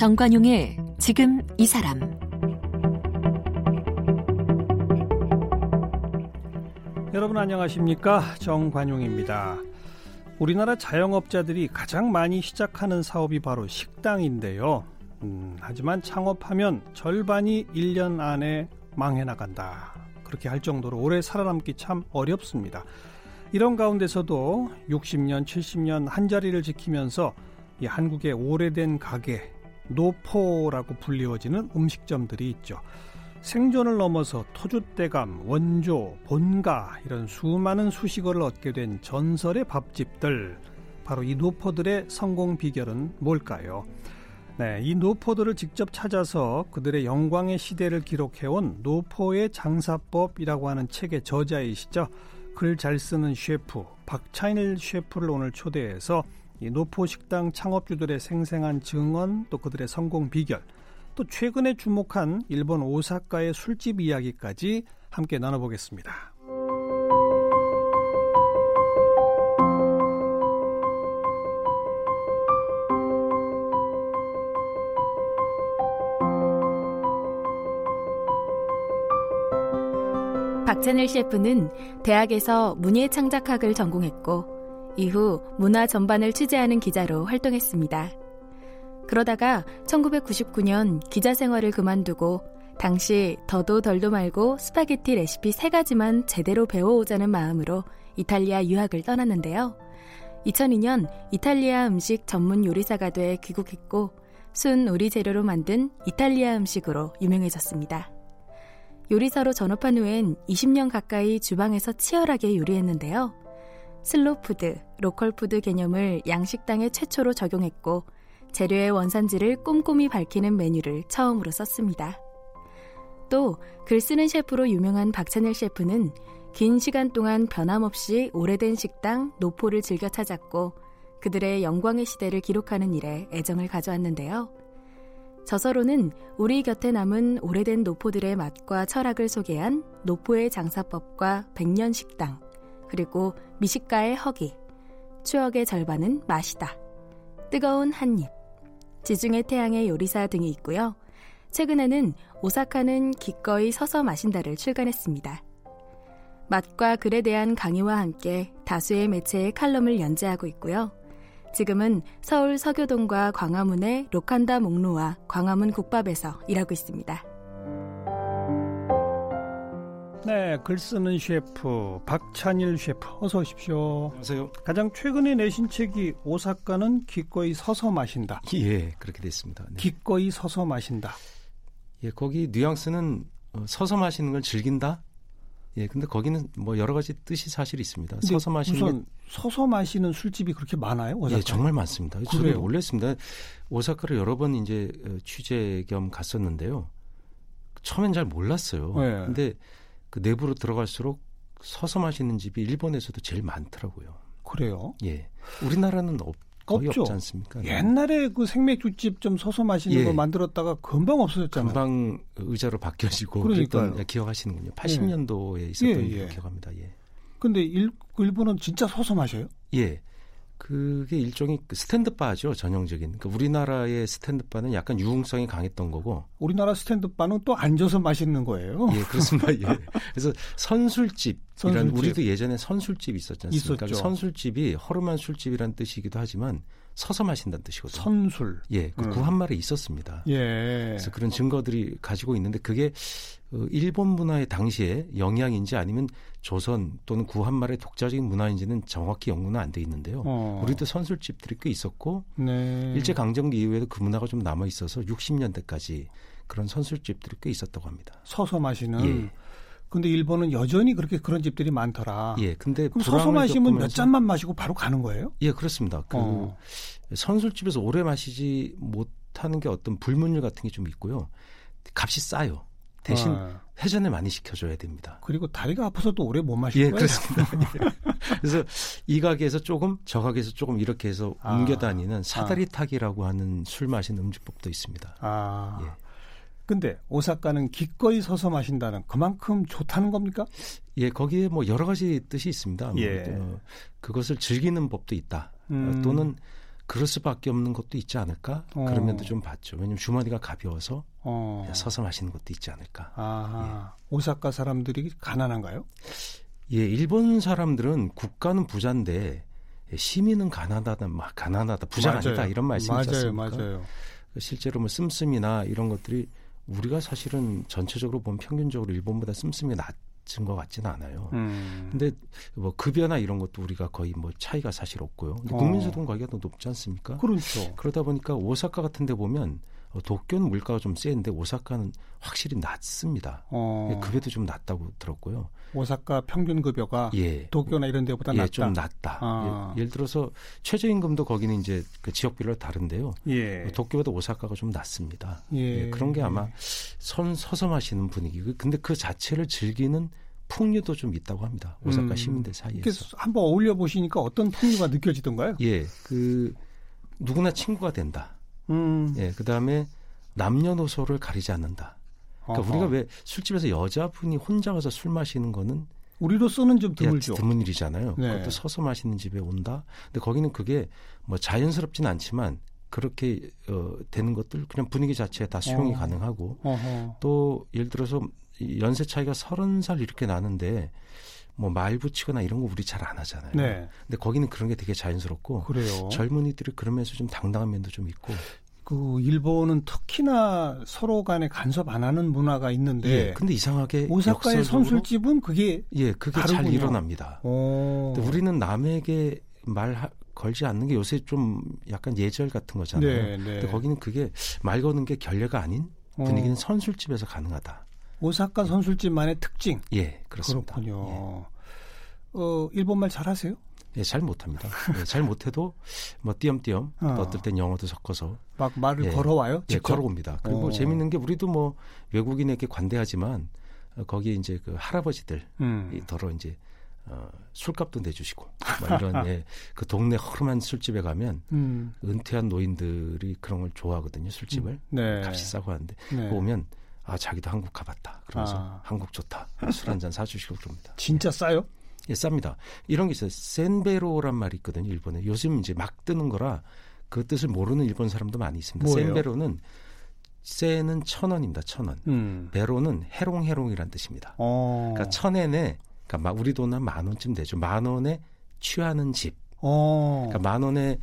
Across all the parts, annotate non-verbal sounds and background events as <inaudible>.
정관용의 지금 이 사람 여러분 안녕하십니까 정관용입니다. 우리나라 자영업자들이 가장 많이 시작하는 사업이 바로 식당인데요. 음, 하지만 창업하면 절반이 1년 안에 망해 나간다. 그렇게 할 정도로 오래 살아남기 참 어렵습니다. 이런 가운데서도 60년, 70년 한 자리를 지키면서 이 한국의 오래된 가게, 노포라고 불리워지는 음식점들이 있죠. 생존을 넘어서 토주대감, 원조, 본가 이런 수많은 수식어를 얻게 된 전설의 밥집들 바로 이 노포들의 성공 비결은 뭘까요? 네, 이 노포들을 직접 찾아서 그들의 영광의 시대를 기록해온 노포의 장사법이라고 하는 책의 저자이시죠. 글 잘 쓰는 셰프 박차일 셰프를 오늘 초대해서 이 노포 식당 창업주들의 생생한 증언 또 그들의 성공 비결 또 최근에 주목한 일본 오사카의 술집 이야기까지 함께 나눠보겠습니다. 박찬일 셰프는 대학에서 문예 창작학을 전공했고 이후 문화 전반을 취재하는 기자로 활동했습니다. 그러다가 1999년 기자 생활을 그만두고 당시 더도 덜도 말고 스파게티 레시피 세 가지만 제대로 배워오자는 마음으로 이탈리아 유학을 떠났는데요. 2002년 이탈리아 음식 전문 요리사가 돼 귀국했고 순 우리 재료로 만든 이탈리아 음식으로 유명해졌습니다. 요리사로 전업한 후엔 20년 가까이 주방에서 치열하게 요리했는데요. 슬로푸드, 로컬푸드 개념을 양식당에 최초로 적용했고 재료의 원산지를 꼼꼼히 밝히는 메뉴를 처음으로 썼습니다. 또 글 쓰는 셰프로 유명한 박찬일 셰프는 긴 시간 동안 변함없이 오래된 식당 노포를 즐겨 찾았고 그들의 영광의 시대를 기록하는 일에 애정을 가져왔는데요. 저서로는 우리 곁에 남은 오래된 노포들의 맛과 철학을 소개한 노포의 장사법과 백년 식당, 그리고 미식가의 허기, 추억의 절반은 맛이다, 뜨거운 한 입, 지중해 태양의 요리사 등이 있고요. 최근에는 오사카는 기꺼이 서서 마신다를 출간했습니다. 맛과 글에 대한 강의와 함께 다수의 매체의 칼럼을 연재하고 있고요. 지금은 서울 서교동과 광화문의 로칸다 목로와 광화문 국밥에서 일하고 있습니다. 네, 글 쓰는 셰프 박찬일 셰프 어서 오십시오. 안녕하세요. 가장 최근에 내신 책이 오사카는 기꺼이 서서 마신다. 예, 그렇게 됐습니다. 네. 기꺼이 서서 마신다. 예, 거기 뉘앙스는 어, 서서 마시는 걸 즐긴다. 예, 근데 거기는 뭐 여러 가지 뜻이 사실 있습니다. 서서 마시는. 서서 마시는 술집이 그렇게 많아요? 오사카? 예, 정말 많습니다. 저는 놀랐습니다. 오사카를 여러 번 이제 어, 취재 겸 갔었는데요. 처음엔 잘 몰랐어요. 네. 근데 그 내부로 들어갈수록 서서 마시는 집이 일본에서도 제일 많더라고요. 그래요? 예. 우리나라는 없, 거의 없죠. 없지 않습니까? 네. 옛날에 그 생맥주집 좀 서서 마시는 예. 거 만들었다가 금방 없어졌잖아요. 금방 의자로 바뀌어지고 그랬던 기억하시는군요. 80년도에 예. 있었던 예, 예. 기억합니다. 예. 근데 일, 일본은 진짜 서서 마셔요? 예. 그게 일종의 그 스탠드 바죠 전형적인. 그러니까 우리나라의 스탠드 바는 약간 유흥성이 강했던 거고. 우리나라 스탠드 바는 또 앉아서 마시는 거예요. 예, 그렇습니다. 예. <laughs> 그래서 선술집. 선술집. 우리도 예전에 선술집 있었지 않습니까? 있었죠. 선술집이 허름한 술집이라는 뜻이기도 하지만 서서 마신다는 뜻이거든요. 선술. 예, 그 음. 구한말에 있었습니다. 예. 그래서 그런 증거들이 가지고 있는데 그게 어, 일본 문화의 당시에 영향인지 아니면 조선 또는 구한말의 독자적인 문화인지는 정확히 연구는 안 돼 있는데요. 어. 우리도 선술집들이 꽤 있었고 네. 일제 강점기 이후에도 그 문화가 좀 남아 있어서 60년대까지 그런 선술집들이 꽤 있었다고 합니다. 서서 마시는. 예. 근데 일본은 여전히 그렇게 그런 집들이 많더라. 예, 근데 그럼 서서 마시면 몇 잔만 마시고 바로 가는 거예요? 예, 그렇습니다. 그 어. 선술집에서 오래 마시지 못하는 게 어떤 불문율 같은 게 좀 있고요. 값이 싸요. 대신 어. 회전을 많이 시켜줘야 됩니다. 그리고 다리가 아파서 또 오래 못 마시고. 예, 그렇습니다. <laughs> 그래서 이 가게에서 조금, 저 가게에서 조금 이렇게 해서 아. 옮겨 다니는 사다리 타기라고 하는 술 마시는 음식법도 있습니다. 아. 예. 근데 오사카는 기꺼이 서서 마신다는 그만큼 좋다는 겁니까? 예, 거기에 뭐 여러 가지 뜻이 있습니다. 뭐 예. 뭐 어, 그것을 즐기는 법도 있다. 음. 또는 그럴 수밖에 없는 것도 있지 않을까? 어. 그런 면도 좀 봤죠. 왜냐면 주머니가 가벼워서 어. 서서 마시는 것도 있지 않을까. 아, 예. 오사카 사람들이 가난한가요? 예, 일본 사람들은 국가는 부자인데 시민은 가난하다, 가난하다, 부자가 아니다 이런 말씀이셨 맞아요, 맞아요. 실제로 뭐 씀씀이나 이런 것들이 우리가 사실은 전체적으로 보면 평균적으로 일본보다 씀씀이 낮은 것 같지는 않아요. 음. 근데 뭐 급여나 이런 것도 우리가 거의 뭐 차이가 사실 없고요. 근데 국민소득 가격도 높지 않습니까? 그렇죠. 그러다 보니까 오사카 같은 데 보면 어, 도쿄는 물가가 좀 세는데 오사카는 확실히 낮습니다. 어. 급여도 좀 낮다고 들었고요. 오사카 평균 급여가 예. 도쿄나 이런 데보다 예, 낮다. 좀 낮다. 아. 예, 를 들어서 최저임금도 거기는 이제 그 지역별로 다른데요. 예. 뭐 도쿄보다 오사카가 좀 낮습니다. 예. 예. 그런 게 아마 선 서서 마시는 분위기. 근데 그 자체를 즐기는 풍류도 좀 있다고 합니다. 오사카 음. 시민들 사이에서. 한번 어울려 보시니까 어떤 풍류가 느껴지던가요? 예, 그 누구나 친구가 된다. 음. 예, 그 다음에 남녀노소를 가리지 않는다. 그러니까. 우리가 왜 술집에서 여자분이 혼자 가서 술 마시는 거는 우리로서는 좀 드물죠. 드문 일이잖아요. 네. 그것도 서서 마시는 집에 온다. 근데 거기는 그게 뭐 자연스럽진 않지만 그렇게 어, 되는 것들 그냥 분위기 자체에 다 수용이 어. 가능하고 어허. 또 예를 들어서 연세 차이가 서른 살 이렇게 나는데 뭐 말 붙이거나 이런 거 우리 잘 안 하잖아요. 네. 근데 거기는 그런 게 되게 자연스럽고 그래요. 젊은이들이 그러면서 좀 당당한 면도 좀 있고 그 일본은 특히나 서로 간에 간섭 안 하는 문화가 있는데 예, 근데 이상하게 오사카의 선술집은 그게 예 그게 다르군요. 잘 일어납니다. 근데 우리는 남에게 말 걸지 않는 게 요새 좀 약간 예절 같은 거잖아요. 네, 네. 근데 거기는 그게 말 거는 게 결례가 아닌 분위기는 어. 선술집에서 가능하다. 오사카 선술집만의 특징. 예, 그렇습니다. 그렇군요. 예. 어, 일본말 잘하세요? 예, 잘 못합니다. 예, 잘 못해도 뭐 띄엄띄엄 어. 또 어떨 땐 영어도 섞어서 막 말을 예, 걸어와요? 예, 걸어옵니다. 그리고 어. 재밌는 게 우리도 뭐 외국인에게 관대하지만 어, 거기에 이제 그 할아버지들 음. 이 더러 이제 어, 술값도 내주시고 뭐 이런 예, 그 동네 허름한 술집에 가면 음. 은퇴한 노인들이 그런 걸 좋아하거든요 술집을 음. 네. 값이 싸고 하는데 네. 오면 아 자기도 한국 가봤다 그러면서 아. 한국 좋다 술 한 잔 사주시고 그럽니다. 진짜 싸요? 예, 쌉니다. 이런 게 있어요. 센베로란 말이 있거든요, 일본에. 요즘 이제 막 뜨는 거라 그 뜻을 모르는 일본 사람도 많이 있습니다. 뭐예요? 센베로는 세는 천 원입니다, 천 원. 음. 베로는 해롱해롱이란 뜻입니다. 어. 그러니까 천엔에, 그러니까 우리 돈 한 만 원쯤 되죠. 만 원에 취하는 집. 어. 그러니까 만 원에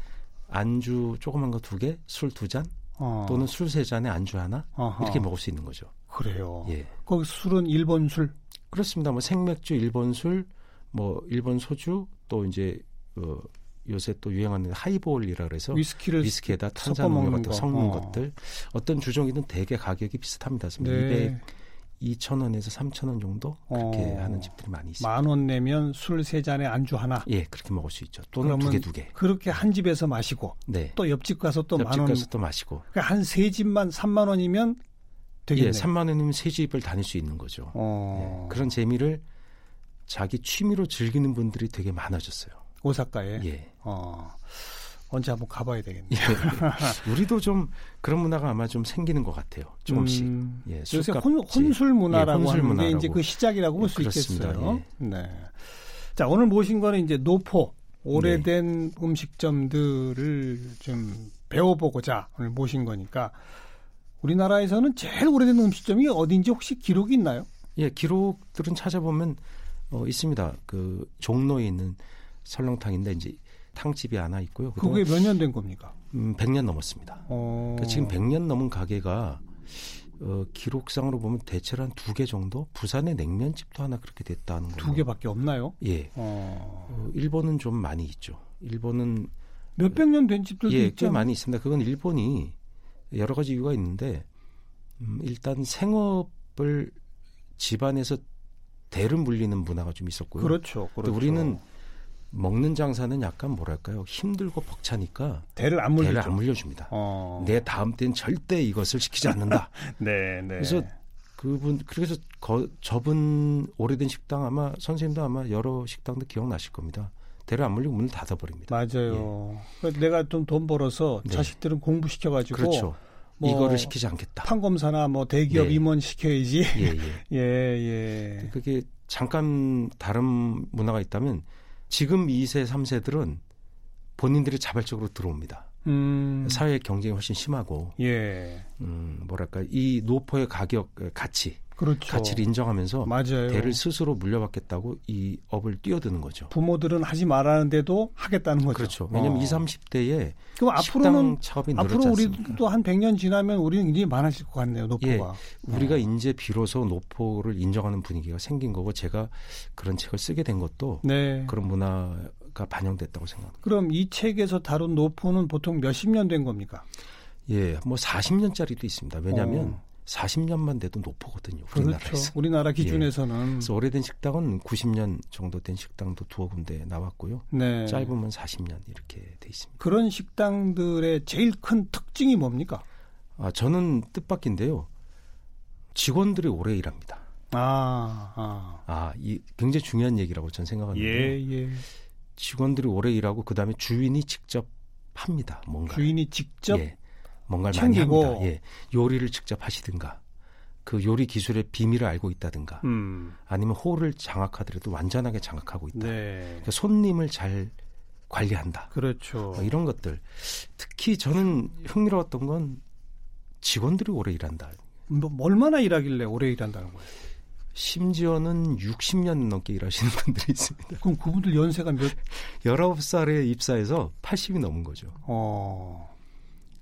안주 조그만 거 두 개, 술 두 잔, 어. 또는 술 세 잔에 안주 하나 어허. 이렇게 먹을 수 있는 거죠. 그래요. 예. 거기 술은 일본 술? 그렇습니다. 뭐 생맥주, 일본 술, 뭐 일본 소주 또 이제 어, 요새 또 유행하는 하이볼이라 그래서 위스키를 위스키에다 탄산음료 같은 거 섞는 어. 것들 어떤 주종이든 대개 가격이 비슷합니다. 네. 200 2,000원에서 3,000원 정도 그렇게 어, 하는 집들이 많이 있습니다. 만 원 내면 술 세 잔에 안주 하나. 예, 그렇게 먹을 수 있죠. 또는 두 개 두 개. 그렇게 한 집에서 마시고 네. 또 옆집 가서 또 만 원. 옆집 가서 또 마시고. 그러니까 한 세 집만 3만 원이면 되겠네요. 예, 3만 원이면 세 집을 다닐 수 있는 거죠. 어. 예, 그런 재미를 자기 취미로 즐기는 분들이 되게 많아졌어요. 오사카에. 예. 어. 언제 한번 가봐야 되겠네요. 예. <laughs> 우리도 좀 그런 문화가 아마 좀 생기는 것 같아요. 조금씩. 음, 예, 요새 혼, 혼술 문화라고 예, 혼술 하는 게 이제 그 시작이라고 볼수 예, 있겠어요. 예. 네. 자 오늘 모신 거는 이제 노포 오래된 네. 음식점들을 좀 배워보고자 오늘 모신 거니까 우리나라에서는 제일 오래된 음식점이 어딘지 혹시 기록이 있나요? 예, 기록들은 찾아보면 어, 있습니다. 그 종로에 있는 설렁탕인데 이제 탕집이 하나 있고요. 그게 몇 년 된 겁니까? 음, 100년 넘었습니다. 어... 그러니까 지금 100년 넘은 가게가 어, 기록상으로 보면 대체로 한 두 개 정도? 부산의 냉면집도 하나 그렇게 됐다는 거예요. 두 개밖에 없나요? 예. 어... 어, 일본은 좀 많이 있죠. 일본은 몇백 년 된 집들도 예, 있죠. 꽤 많이 있습니다. 그건 일본이 여러 가지 이유가 있는데 음, 일단 생업을 집안에서 대를 물리는 문화가 좀 있었고요. 그렇죠. 그렇죠. 우리는 먹는 장사는 약간 뭐랄까요 힘들고 벅차니까 대를 안 물려 대를 안 물려줍니다. 어. 내 다음 때는 절대 이것을 시키지 않는다. <laughs> 네, 네. 그래서 그분 그래서 거, 접은 오래된 식당 아마 선생님도 아마 여러 식당도 기억나실 겁니다. 대를 안 물리고 문을 닫아버립니다. 맞아요. 예. 내가 좀 돈 벌어서 네. 자식들은 공부 시켜가지고 그렇죠. 뭐 이거를 시키지 않겠다. 판검사나 뭐 대기업 네. 임원 시켜야지. 예, 예. <laughs> 예, 예. 그게 잠깐 다른 문화가 있다면 지금 2세, 3세들은 본인들이 자발적으로 들어옵니다. 음. 사회 경쟁이 훨씬 심하고, 예. 음, 뭐랄까 이 노포의 가격 가치, 그렇죠. 가치를 인정하면서 맞아요. 대를 스스로 물려받겠다고 이 업을 뛰어드는 거죠. 부모들은 하지 말라는데도 하겠다는 거죠. 그렇죠. 왜냐하면 어. 20, 30대에 그럼 앞으로는 앞으로 우리도 한 100년 지나면 우리는 굉장히 많아질 것 같네요. 노포가. 예, 우리가 어. 이제 비로소 노포를 인정하는 분위기가 생긴 거고 제가 그런 책을 쓰게 된 것도 네. 그런 문화가 반영됐다고 생각합니다. 그럼 이 책에서 다룬 노포는 보통 몇십 년 된 겁니까? 예, 뭐 40년짜리도 있습니다. 왜냐하면 어. 40년만 돼도 높거든요. 우리나라에서. 그렇죠. 우리나라 기준에서는. 예. 그래서 오래된 식당은 90년 정도 된 식당도 두어 군데 나왔고요. 네. 짧으면 40년 이렇게 돼 있습니다. 그런 식당들의 제일 큰 특징이 뭡니까? 아, 저는 뜻밖인데요. 직원들이 오래 일합니다. 아, 아. 아, 이 굉장히 중요한 얘기라고 저는 생각하는데. 예, 예. 직원들이 오래 일하고 그다음에 주인이 직접 합니다. 뭔가. 주인이 직접 예. 뭔가를 챙기고. 많이 합니다. 예. 요리를 직접 하시든가 그 요리 기술의 비밀을 알고 있다든가 음. 아니면 호를 장악하더라도 완전하게 장악하고 있다. 네. 그러니까 손님을 잘 관리한다. 그렇죠. 뭐 이런 것들 특히 저는 흥미로웠던 건 직원들이 오래 일한다. 뭐 얼마나 일하길래 오래 일한다는 거예요? 심지어는 60년 넘게 일하시는 분들이 있습니다. 그럼 그분들 연세가 몇? <laughs> 19살에 입사해서 80이 넘은 거죠. 어.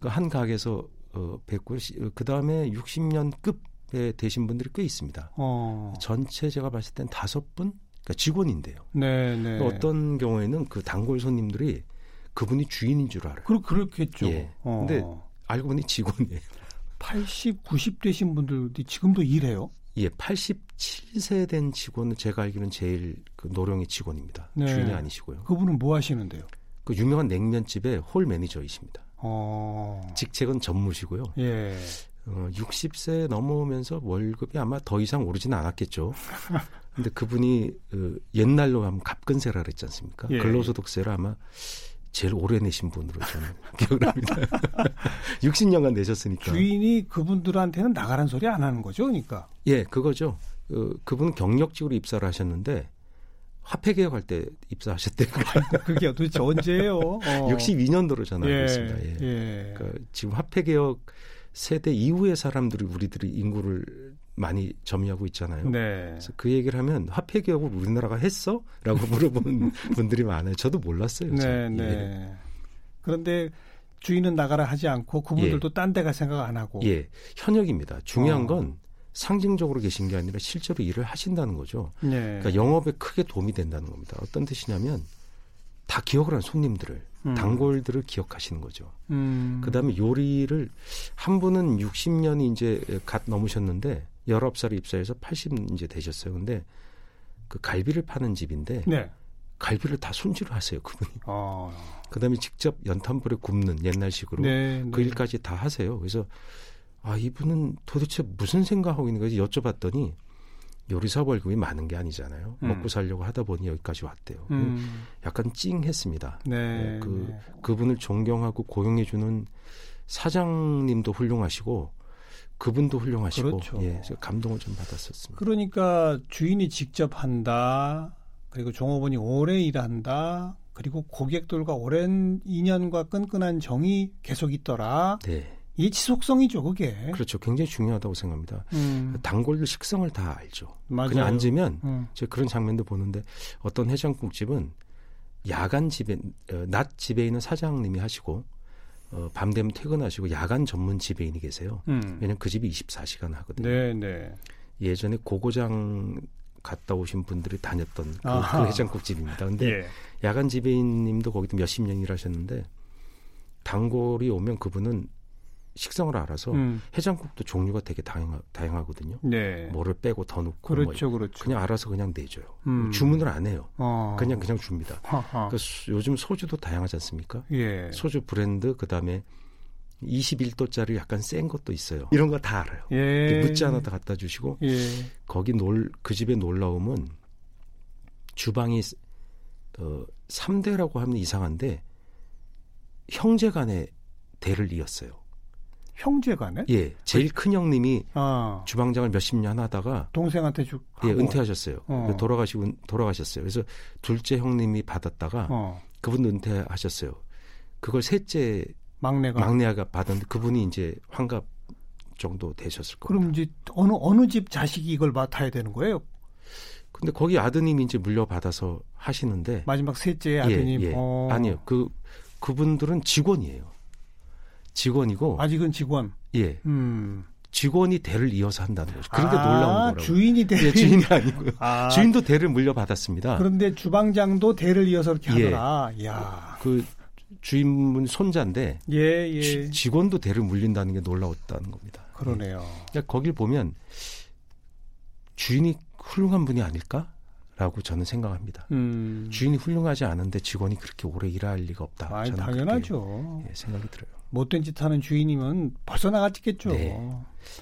그한 가게에서 어, 뵙고 그 다음에 60년급에 되신 분들이 꽤 있습니다. 어. 전체 제가 봤을 땐 다섯 분, 그러니까 직원인데요. 네, 네. 어떤 경우에는 그 단골 손님들이 그분이 주인인 줄 알아요. 그 그렇겠죠. 예. 어. 근데 알고 보니 직원이에요. <laughs> 80, 90 되신 분들이 지금도 일해요? 예, 87세 된 직원은 제가 알기로는 제일 그 노령의 직원입니다. 네. 주인이 아니시고요. 그분은 뭐 하시는데요? 그 유명한 냉면집의 홀 매니저이십니다. 어. 직책은 전무시고요. 예. 어, 60세 넘어오면서 월급이 아마 더 이상 오르지는 않았겠죠. <laughs> 근데 그분이 그 옛날로 하면 갑근세라 그랬지 않습니까? 예. 근로소득세를 아마 제일 오래 내신 분으로 저는 기억을 합니다. 60년간 내셨으니까. 주인이 그분들한테는 나가란 소리 안 하는 거죠, 그러니까. 예, 그거죠. 그, 그분은 경력직으로 입사를 하셨는데 화폐 개혁할 때 입사하셨대요. <laughs> 그게 도대체 언제예요? 어. 62년도로 저는 알고 예, 있습니다. 예. 예. 그러니까 지금 화폐 개혁 세대 이후의 사람들이 우리들이 인구를 많이 점유하고 있잖아요. 네. 그래서 그 얘기를 하면 화폐 개혁을 우리나라가 했어? 라고 <laughs> 물어보는 분들이 많아요. 저도 몰랐어요. 네, 네. 예. 그런데 주인은 나가라 하지 않고 그분들도 예. 딴 데가 생각 안 하고. 예. 현역입니다. 중요한 어. 건 상징적으로 계신 게 아니라 실제로 일을 하신다는 거죠. 네. 그러니까 영업에 크게 도움이 된다는 겁니다. 어떤 뜻이냐면 다 기억을 한 손님들을 음. 단골들을 기억하시는 거죠. 음. 그다음에 요리를 한 분은 60년이 이제 갓 넘으셨는데 19살에 입사해서 80 이제 되셨어요. 근데 그 갈비를 파는 집인데 네. 갈비를 다 손질을 하세요 그분이. 어. 그다음에 직접 연탄불에 굽는 옛날식으로 네, 그 네. 일까지 다 하세요. 그래서 아, 이분은 도대체 무슨 생각하고 있는 거지 여쭤봤더니 요리사 월급이 많은 게 아니잖아요. 음. 먹고 살려고 하다 보니 여기까지 왔대요. 음. 약간 찡했습니다. 네, 어, 그 네. 그분을 존경하고 고용해주는 사장님도 훌륭하시고 그분도 훌륭하시고 그렇죠. 예, 감동을 좀 받았었습니다. 그러니까 주인이 직접 한다. 그리고 종업원이 오래 일한다. 그리고 고객들과 오랜 인연과 끈끈한 정이 계속 있더라. 네. 이 지속성이죠, 그게. 그렇죠. 굉장히 중요하다고 생각합니다. 음. 단골들 식성을 다 알죠. 맞아요. 그냥 앉으면 음. 제가 그런 장면도 보는데 어떤 해장국집은 야간 집에 어, 낮 집에 있는 사장님이 하시고 어, 밤 되면 퇴근하시고 야간 전문 지배인이 계세요. 음. 왜냐면 그 집이 24시간 하거든요. 네, 네. 예전에 고고장 갔다 오신 분들이 다녔던 그, 그 해장국집입니다. 근데 예. 야간 지배인님도 거기도 몇십 년 일하셨는데 단골이 오면 그분은 식성을 알아서 음. 해장국도 종류가 되게 다양하, 다양하거든요. 네. 뭐를 빼고 더 넣고 그렇죠, 뭐 그렇죠. 그냥 알아서 그냥 내줘요. 음. 주문을 안 해요. 어. 그냥 그냥 줍니다. 그러니까 요즘 소주도 다양하지 않습니까? 예. 소주 브랜드 그다음에 21도짜리 약간 센 것도 있어요. 이런 거 다 알아요. 예. 묻지 않아도 갖다 주시고 예. 거기 놀 그 집에 오면 주방이 어 3대라고 하면 이상한데 형제 간의 대를 이었어요. 형제가네? 예, 제일 큰 형님이 아. 주방장을 몇십 년 하다가 동생한테 주 예, 은퇴하셨어요. 어. 돌아가시고 돌아가셨어요. 그래서 둘째 형님이 받았다가 어. 그분 은퇴하셨어요. 그걸 셋째 막내가 막내가 받았는데 그분이 이제 환갑 정도 되셨을 거예요. 그럼 이제 어느 어느 집 자식이 이걸 맡아야 되는 거예요? 근데 거기 아드님이 이제 물려받아서 하시는데 마지막 셋째 아드님 예, 예. 어. 아니요 그 그분들은 직원이에요. 직원이고 아직은 직원. 예. 음. 직원이 대를 이어서 한다는 거죠. 그런게 아, 놀라운 거라고. 주인이 대 예, 주인이 아니고요. 아. 주인도 대를 물려받았습니다. 그런데 주방장도 대를 이어서 이렇게 예. 하더라. 야. 그 주인분 손자인데 예, 예. 지, 직원도 대를 물린다는 게 놀라웠다는 겁니다. 그러네요. 예. 그러니까 거길 보면 주인이 훌륭한 분이 아닐까? 라고 저는 생각합니다. 음. 주인이 훌륭하지 않은데 직원이 그렇게 오래 일할 리가 없다. 아 당연하죠. 예, 생각이 들어요. 못된 짓 하는 주인이면 벌써 나갔겠죠. 네.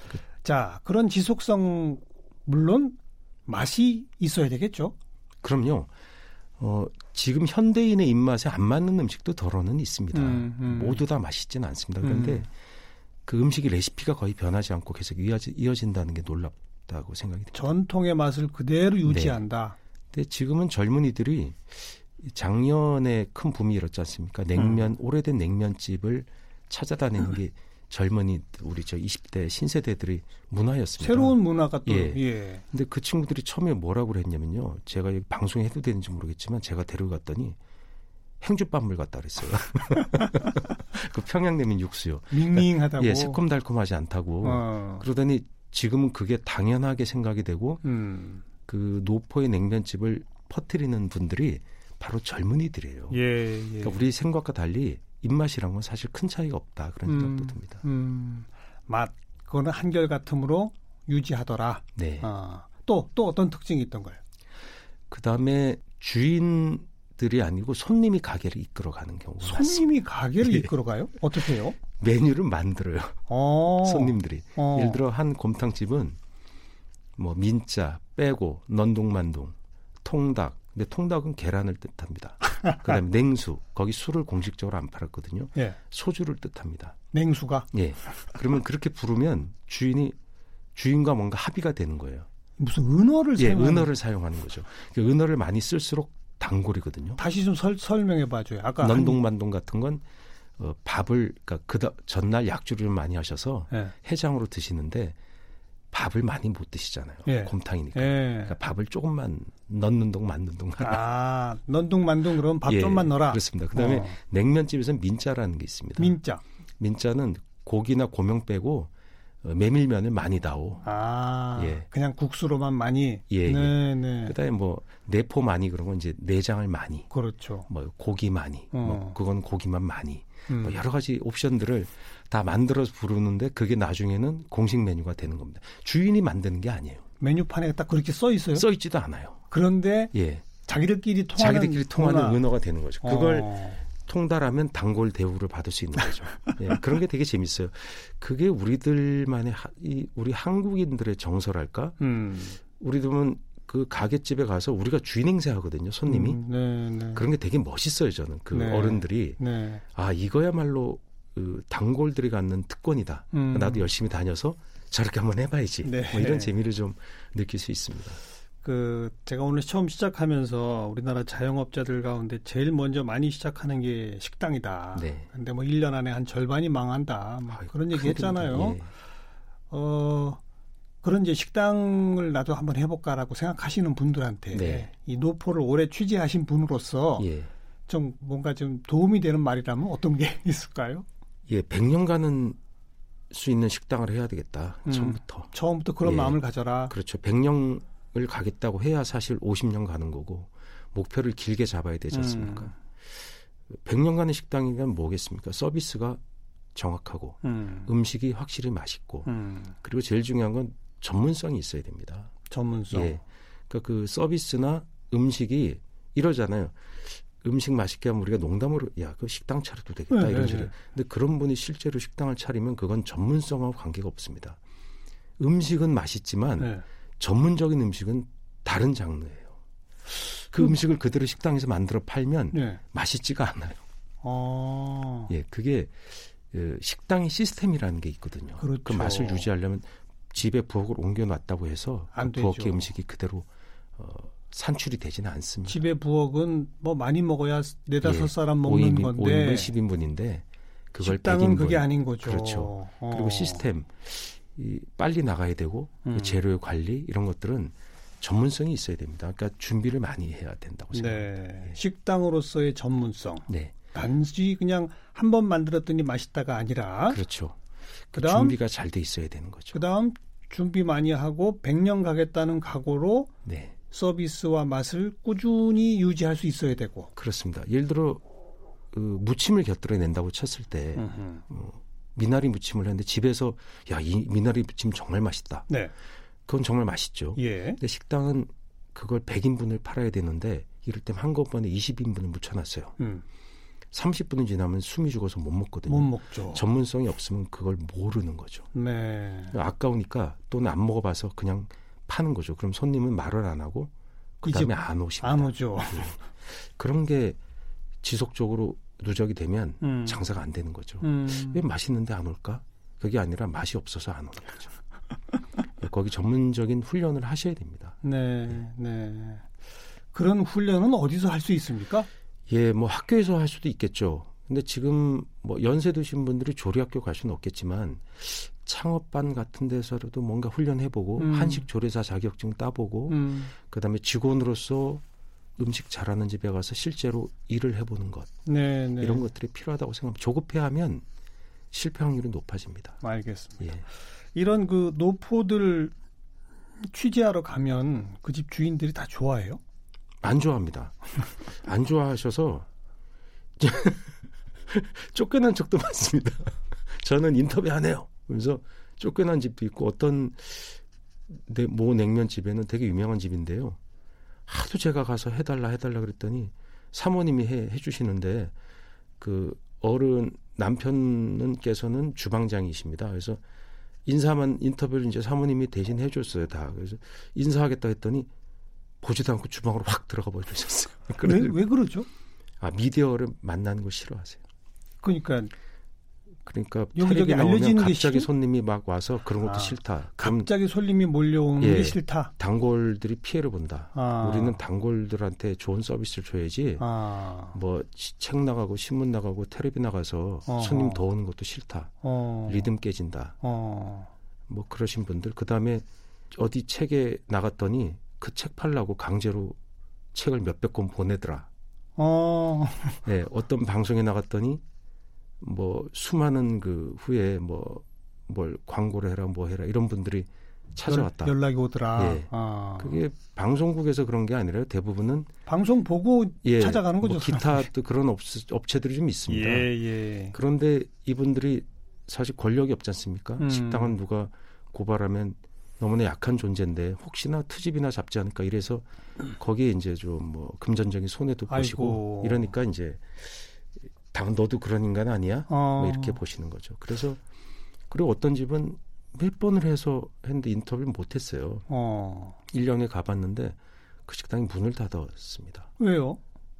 그, 자, 그런 지속성 물론 맛이 있어야 되겠죠. 그럼요. 어, 지금 현대인의 입맛에 안 맞는 음식도 덜어는 있습니다. 음, 음. 모두 다 맛있지는 않습니다. 그런데 음. 그 음식의 레시피가 거의 변하지 않고 계속 이어진다는 게 놀랍다고 생각이 듭니다. 전통의 맛을 그대로 유지한다. 네. 근데 지금은 젊은이들이 작년에 큰 붐이 일었지 않습니까? 냉면, 음. 오래된 냉면집을 찾아다니는 게 젊은이 우리 저 20대 신세대들이 문화였습니다. 새로운 문화가 또 예. 예. 근데 그 친구들이 처음에 뭐라고 그랬냐면요. 제가 여기 방송에 해도 되는지 모르겠지만 제가 데려갔더니 행주밥물 같다 그랬어요. <laughs> 그 평양냉면 육수요. 밍밍하다고. 그러니까, 예, 새콤달콤하지 않다고. 어. 그러더니 지금은 그게 당연하게 생각이 되고 음. 그 노포의 냉면집을 퍼뜨리는 분들이 바로 젊은이들이에요. 예, 예. 그러니까 우리 생각과 달리 입맛이란 건 사실 큰 차이가 없다 그런 음, 생각도 듭니다. 음, 맛 그거는 한결 같음으로 유지하더라. 네. 또또 어, 또 어떤 특징이 있던 거예요? 그 다음에 주인들이 아니고 손님이 가게를 이끌어가는 경우가 손님이 많습니다. 가게를 <laughs> 네. 이끌어가요? 어떻게 해요? 메뉴를 만들어요. 어. 손님들이. 어. 예를 들어 한 곰탕집은 뭐 민자 빼고 넌동만동 통닭 근데 통닭은 계란을 뜻합니다. <laughs> 그다음에 냉수 거기 술을 공식적으로 안 팔았거든요. 예. 소주를 뜻합니다. 냉수가? 예. 그러면 그렇게 부르면 주인이 주인과 뭔가 합의가 되는 거예요. 무슨 은어를 예, 사용하는 은어를 사용하는 거죠. 그 은어를 많이 쓸수록 단골이거든요. 다시 좀 설, 설명해 봐줘요. 아까 넌동만동 같은 건 어, 밥을 그러니까 그 전날 약주를 많이 하셔서 예. 해장으로 드시는데 밥을 많이 못 드시잖아요. 예. 곰탕이니까. 예. 그러니까 밥을 조금만 넣는 동 만든 동 아, 넣는 만둥 그럼 밥 예, 좀만 넣어라. 그렇습니다. 그다음에 어. 냉면집에서는 민자라는 게 있습니다. 민자. 민자는 고기나 고명 빼고 어, 메밀면을 많이 다오. 아, 예. 그냥 국수로만 많이. 예, 예. 네, 네. 그다음에 뭐 내포 많이 그런 건 이제 내장을 많이. 그렇죠. 뭐 고기 많이. 어. 뭐 그건 고기만 많이. 음. 뭐 여러 가지 옵션들을 다 만들어서 부르는데 그게 나중에는 공식 메뉴가 되는 겁니다. 주인이 만드는 게 아니에요. 메뉴판에 딱 그렇게 써 있어요? 써 있지도 않아요. 그런데 예. 자기들끼리 통하는 자기들끼리 통하는 문화. 은어가 되는 거죠. 그걸 어. 통달하면 단골 대우를 받을 수 있는 거죠. <laughs> 예, 그런 게 되게 재밌어요. 그게 우리들만의 하, 이, 우리 한국인들의 정서랄까? 음. 우리들은 그 가게집에 가서 우리가 주인 행세하거든요, 손님이. 음, 네, 네. 그런 게 되게 멋있어요, 저는. 그 네, 어른들이. 네. 아, 이거야말로 그 단골들이 갖는 특권이다. 음. 나도 열심히 다녀서 저렇게 한번 해봐야지. 네. 뭐 이런 재미를 좀 느낄 수 있습니다. 그 제가 오늘 처음 시작하면서 우리나라 자영업자들 가운데 제일 먼저 많이 시작하는 게 식당이다. 네. 근데 뭐 1년 안에 한 절반이 망한다. 뭐 그런 얘기 했잖아요. 예. 어 그런 이제 식당을 나도 한번 해볼까라고 생각하시는 분들한테 네. 이 노포를 오래 취재하신 분으로서 예. 좀 뭔가 좀 도움이 되는 말이라면 어떤 게 <laughs> 있을까요? 예, 100년간은 수 있는 식당을 해야 되겠다. 음, 처음부터. 처음부터 그런 예, 마음을 가져라. 그렇죠. 100년을 가겠다고 해야 사실 50년 가는 거고 목표를 길게 잡아야 되지 않습니까? 음. 100년간의 식당이면 뭐겠습니까? 서비스가 정확하고 음. 식이 확실히 맛있고 음. 그리고 제일 중요한 건 전문성이 있어야 됩니다. 전문성. 예. 그러니까 그 서비스나 음식이 이러잖아요. 음식 맛있게 하면 우리가 농담으로 야 그 식당 차려도 되겠다 네, 이런 식으로. 네, 네. 근데 그런 분이 실제로 식당을 차리면 그건 전문성하고 관계가 없습니다. 음식은 맛있지만 네. 전문적인 음식은 다른 장르예요. 그 음. 식을 그대로 식당에서 만들어 팔면 네. 맛있지가 않아요. 어... 예, 그게 그 식당의 시스템이라는 게 있거든요. 그렇죠. 그 맛을 유지하려면 집에 부엌을 옮겨놨다고 해서 그 부엌의 음식이 그대로 어, 산출이 되지는 않습니다. 집에 부엌은 뭐 많이 먹어야 네다섯 예, 사람 먹는 5인분, 건데 5인분, 10인분인데 그걸 식당은 100인분. 그게 아닌 거죠. 그렇죠. 어. 그리고 시스템 이 빨리 나가야 되고 그 음. 그 재료의 관리 이런 것들은 전문성이 있어야 됩니다. 그러니까 준비를 많이 해야 된다고 네. 생각합니다. 네. 예. 식당으로서의 전문성. 네. 단지 그냥 한 번 만들었더니 맛있다가 아니라 그렇죠. 그 그다음 준비가 잘 돼 있어야 되는 거죠. 그다음 준비 많이 하고 100년 가겠다는 각오로 네. 서비스와 맛을 꾸준히 유지할 수 있어야 되고 그렇습니다. 예를 들어 그 무침을 곁들여낸다고 쳤을 때 어, 미나리 무침을 했는데 집에서 야 이 미나리 무침 정말 맛있다. 네. 그건 정말 맛있죠. 예. 근데 식당은 그걸 100인분을 팔아야 되는데 이럴 때 한꺼번에 20인분을 묻혀놨어요. 음. 30분이 지나면 숨이 죽어서 못 먹거든요. 못 먹죠. 전문성이 없으면 그걸 모르는 거죠. 네. 아까우니까 또는 안 먹어봐서 그냥 파는 거죠. 그럼 손님은 말을 안 하고 그다음에 안 오십니다. 안 오죠. 네. 그런 게 지속적으로 누적이 되면 음. 장사가 안 되는 거죠. 음. 왜 맛있는데 안 올까? 그게 아니라 맛이 없어서 안 오는 거죠. 거기 전문적인 훈련을 하셔야 됩니다. 네, 네. 그런 훈련은 어디서 할 수 있습니까? 예, 뭐 학교에서 할 수도 있겠죠. 근데 지금 뭐 연세 드신 분들이 조리학교 갈 수는 없겠지만 창업반 같은 데서라도 뭔가 훈련해보고 음. 한식 조리사 자격증 따보고 음. 그다음에 직원으로서 음식 잘하는 집에 가서 실제로 일을 해보는 것 네, 네. 이런 것들이 필요하다고 생각합니다. 조급해하면 실패 확률이 높아집니다. 알겠습니다. 예. 이런 그 노포들 취재하러 가면 그 집 주인들이 다 좋아해요? 안 좋아합니다. 안 좋아하셔서 <laughs> <laughs> 쫓겨난 적도 많습니다. <laughs> 저는 인터뷰 안 해요. 그래서 쫓겨난 집도 있고 어떤 모 냉면 집에는 되게 유명한 집인데요. 하도 제가 가서 해달라 해달라 그랬더니 사모님이 해, 해주시는데 그 어른 남편은께서는 주방장이십니다. 그래서 인사만 인터뷰를 이제 사모님이 대신 해줬어요 다. 그래서 인사하겠다 했더니 보지도 않고 주방으로 확 들어가 버리셨어요. <laughs> 왜, 왜 그러죠? 아 미디어를 만나는 거 싫어하세요. 그러니까 그러니까 여기저기 알려지는 게 갑자기 싫... 손님이 막 와서 그런 것도 아, 싫다. 갑자기 손님이 몰려오는 예, 게 싫다. 단골들이 피해를 본다. 아. 우리는 단골들한테 좋은 서비스를 줘야지. 아. 뭐책 나가고 신문 나가고 텔레비 나가서 어 손님 더 오는 것도 싫다. 어. 리듬 깨진다. 어. 뭐 그러신 분들 그 다음에 어디 책에 나갔더니 그 책 팔라고 강제로 책을 몇백 권 보내더라. 어. 네, 어떤 방송에 나갔더니 뭐 수많은 그 후에 뭐 뭘 광고를 해라 뭐 해라 이런 분들이 찾아왔다. 연락이 오더라. 예. 아. 그게 방송국에서 그런 게 아니라요. 대부분은 방송 보고 예. 찾아가는 거죠. 뭐 기타 또 그런 업, 업체들이 좀 있습니다. 예, 예. 그런데 이분들이 사실 권력이 없지 않습니까? 음. 식당은 누가 고발하면 너무나 약한 존재인데 혹시나 트집이나 잡지 않을까 이래서 거기에 이제 좀 뭐 금전적인 손해도 보시고. 이러니까 이제 당 너도 그런 인간 아니야? 어. 뭐 이렇게 보시는 거죠. 그래서 그리고 어떤 집은 몇 번을 해서 했는데 인터뷰를 못 했어요. 어. 1년에 가봤는데 그 식당이 문을 닫았습니다. 왜요?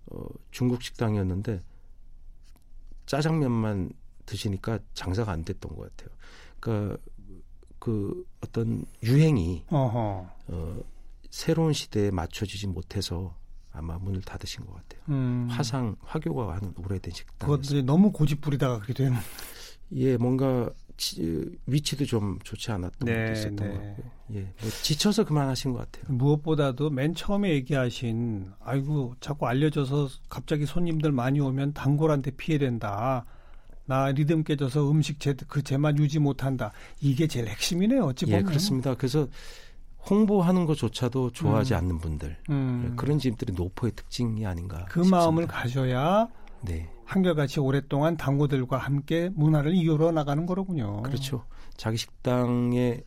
어, 중국 식당이었는데 짜장면만 드시니까 장사가 안 됐던 것 같아요. 그러니까 그 어떤 유행이 어허. 어, 새로운 시대에 맞춰지지 못해서 아마 문을 닫으신 것 같아요. 음. 화상 화교가 하는 오래된 식당. 그것들이 너무 고집부리다가 그렇게 되는. 예, 뭔가 치, 위치도 좀 좋지 않았던 네, 것도 있었던 네. 것 같고요. 예, 뭐 지쳐서 그만하신 것 같아요. 무엇보다도 맨 처음에 얘기하신 아이고 자꾸 알려져서 갑자기 손님들 많이 오면 단골한테 피해된다. 나 리듬 깨져서 음식 제, 그 제만 유지 못한다. 이게 제일 핵심이네요. 어찌 보면. 예, 그렇습니다. 그래서 홍보하는 것조차도 좋아하지 음. 않는 분들 음. 그런 집들이 노포의 특징이 아닌가. 그 싶습니다. 마음을 가져야 네. 한결같이 오랫동안 당구들과 함께 문화를 이어러 나가는 거로군요. 그렇죠. 자기 식당의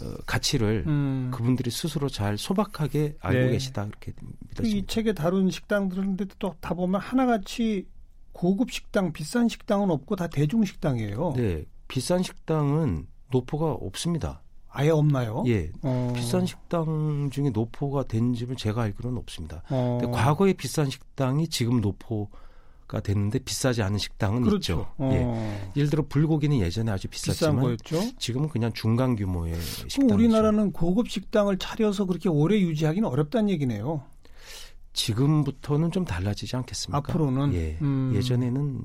어, 가치를 음. 그분들이 스스로 잘 소박하게 알고 네. 계시다 그렇게 믿어집니다. 이 책에 다룬 식당들인데 또 다 보면 하나같이 고급 식당, 비싼 식당은 없고 다 대중 식당이에요. 네, 비싼 식당은 노포가 없습니다. 아예 없나요? 예. 어. 비싼 식당 중에 노포가 된 집은 제가 알기로는 없습니다. 어. 근데 과거에 비싼 식당이 지금 노포가 가 됐는데 비싸지 않은 식당은 그렇죠. 있죠. 어. 예. 예를 들어 불고기는 예전에 아주 비쌌지만 지금은 그냥 중간 규모의 식당. 우리나라는 고급 식당을 차려서 그렇게 오래 유지하기는 어렵다는 얘기네요. 지금부터는 좀 달라지지 않겠습니까? 앞으로는 예. 음. 예전에는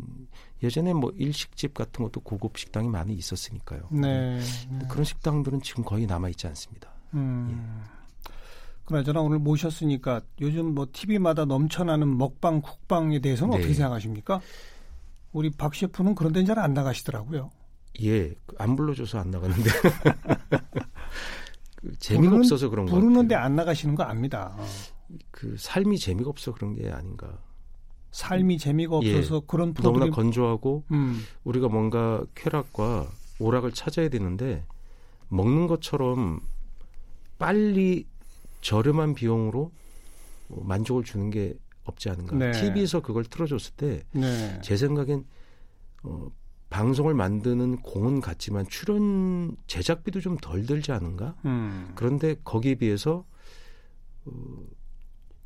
예전에 뭐 일식집 같은 것도 고급 식당이 많이 있었으니까요. 네. 네. 그런 식당들은 지금 거의 남아 있지 않습니다. 음. 예. 그나저나 오늘 모셨으니까 요즘 뭐 TV마다 넘쳐나는 먹방, 쿡방에 대해서는 네. 어떻게 생각하십니까? 우리 박 셰프는 그런 데는 잘 안 나가시더라고요. 예, 안 불러줘서 안 나갔는데. <laughs> 그 재미가 부르는, 없어서 그런 거 부르는데 안 나가시는 거 압니다. 어. 그 삶이 재미가 없어 그런 게 아닌가. 삶이 재미가 없어서 예, 그런 프로그램 너무나 건조하고 음. 우리가 뭔가 쾌락과 오락을 찾아야 되는데 먹는 것처럼 빨리 저렴한 비용으로 뭐 만족을 주는 게 없지 않은가. 네. TV에서 그걸 틀어줬을 때제 네. 생각엔 어, 방송을 만드는 공은 같지만 출연 제작비도 좀 덜 들지 않은가. 음. 그런데 거기에 비해서 어,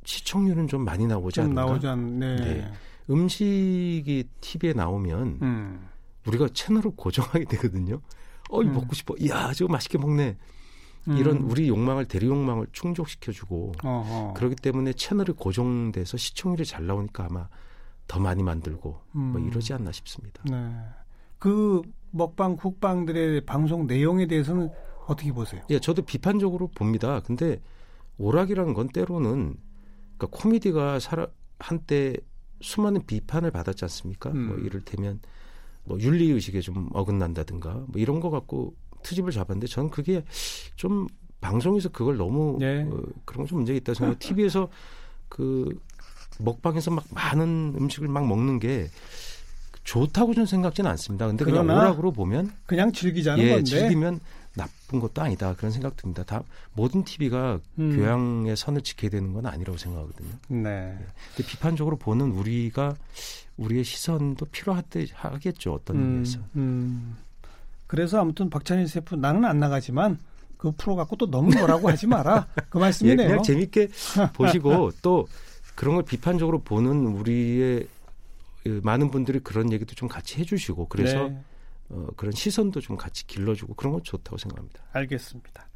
시청률은 좀 많이 나오지 않는가. 나오지 않, 네. 네. 음식이 TV에 나오면 음. 우리가 채널을 고정하게 되거든요. 어, 이 음. 먹고 싶어. 이야, 저거 맛있게 먹네. 음. 이런 우리 욕망을 대리 욕망을 충족시켜주고 어허. 그렇기 때문에 채널이 고정돼서 시청률이 잘 나오니까 아마 더 많이 만들고 뭐 음. 뭐 이러지 않나 싶습니다. 네. 그 먹방 국방들의 방송 내용에 대해서는 어떻게 보세요? 예, 저도 비판적으로 봅니다. 근데 오락이라는 건 때로는 그러니까 코미디가 살아, 한때 수많은 비판을 받았지 않습니까? 음. 뭐 이를테면 뭐 윤리 의식에 좀 어긋난다든가 뭐 이런 거 갖고 트집을 잡았는데 저는 그게 좀 방송에서 그걸 너무 네. 어, 그런 건좀 문제가 있다 생각해요. TV에서 그 먹방에서 막 많은 음식을 막 먹는 게 좋다고 저는 생각지는 않습니다. 근데 그냥 오락으로 보면 그냥 즐기자는 예, 건데 즐기면 나쁜 것도 아니다 그런 생각 듭니다. 다 모든 TV가 음. 교양의 선을 지켜야 되는 건 아니라고 생각하거든요. 네. 예. 근데 비판적으로 보는 우리가 우리의 시선도 필요하겠죠 어떤 음, 의미에서. 음. 그래서 아무튼 박찬일 셰프 나는 안 나가지만 그 프로 갖고 또 너무 뭐라고 하지 마라. 그 <laughs> 말씀이네요. 예, 그냥 재밌게 <laughs> 보시고 또 그런 걸 비판적으로 보는 우리의 그 많은 분들이 그런 얘기도 좀 같이 해주시고 그래서 네. 어, 그런 시선도 좀 같이 길러주고 그런 건 좋다고 생각합니다. 알겠습니다.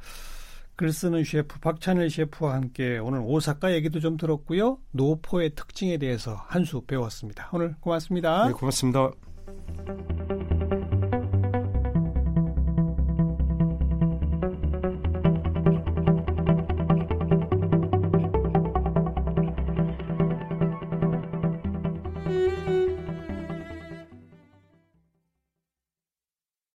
글 쓰는 셰프 박찬일 셰프와 함께 오늘 오사카 얘기도 좀 들었고요. 노포의 특징에 대해서 한 수 배웠습니다. 오늘 고맙습니다. 네, 고맙습니다.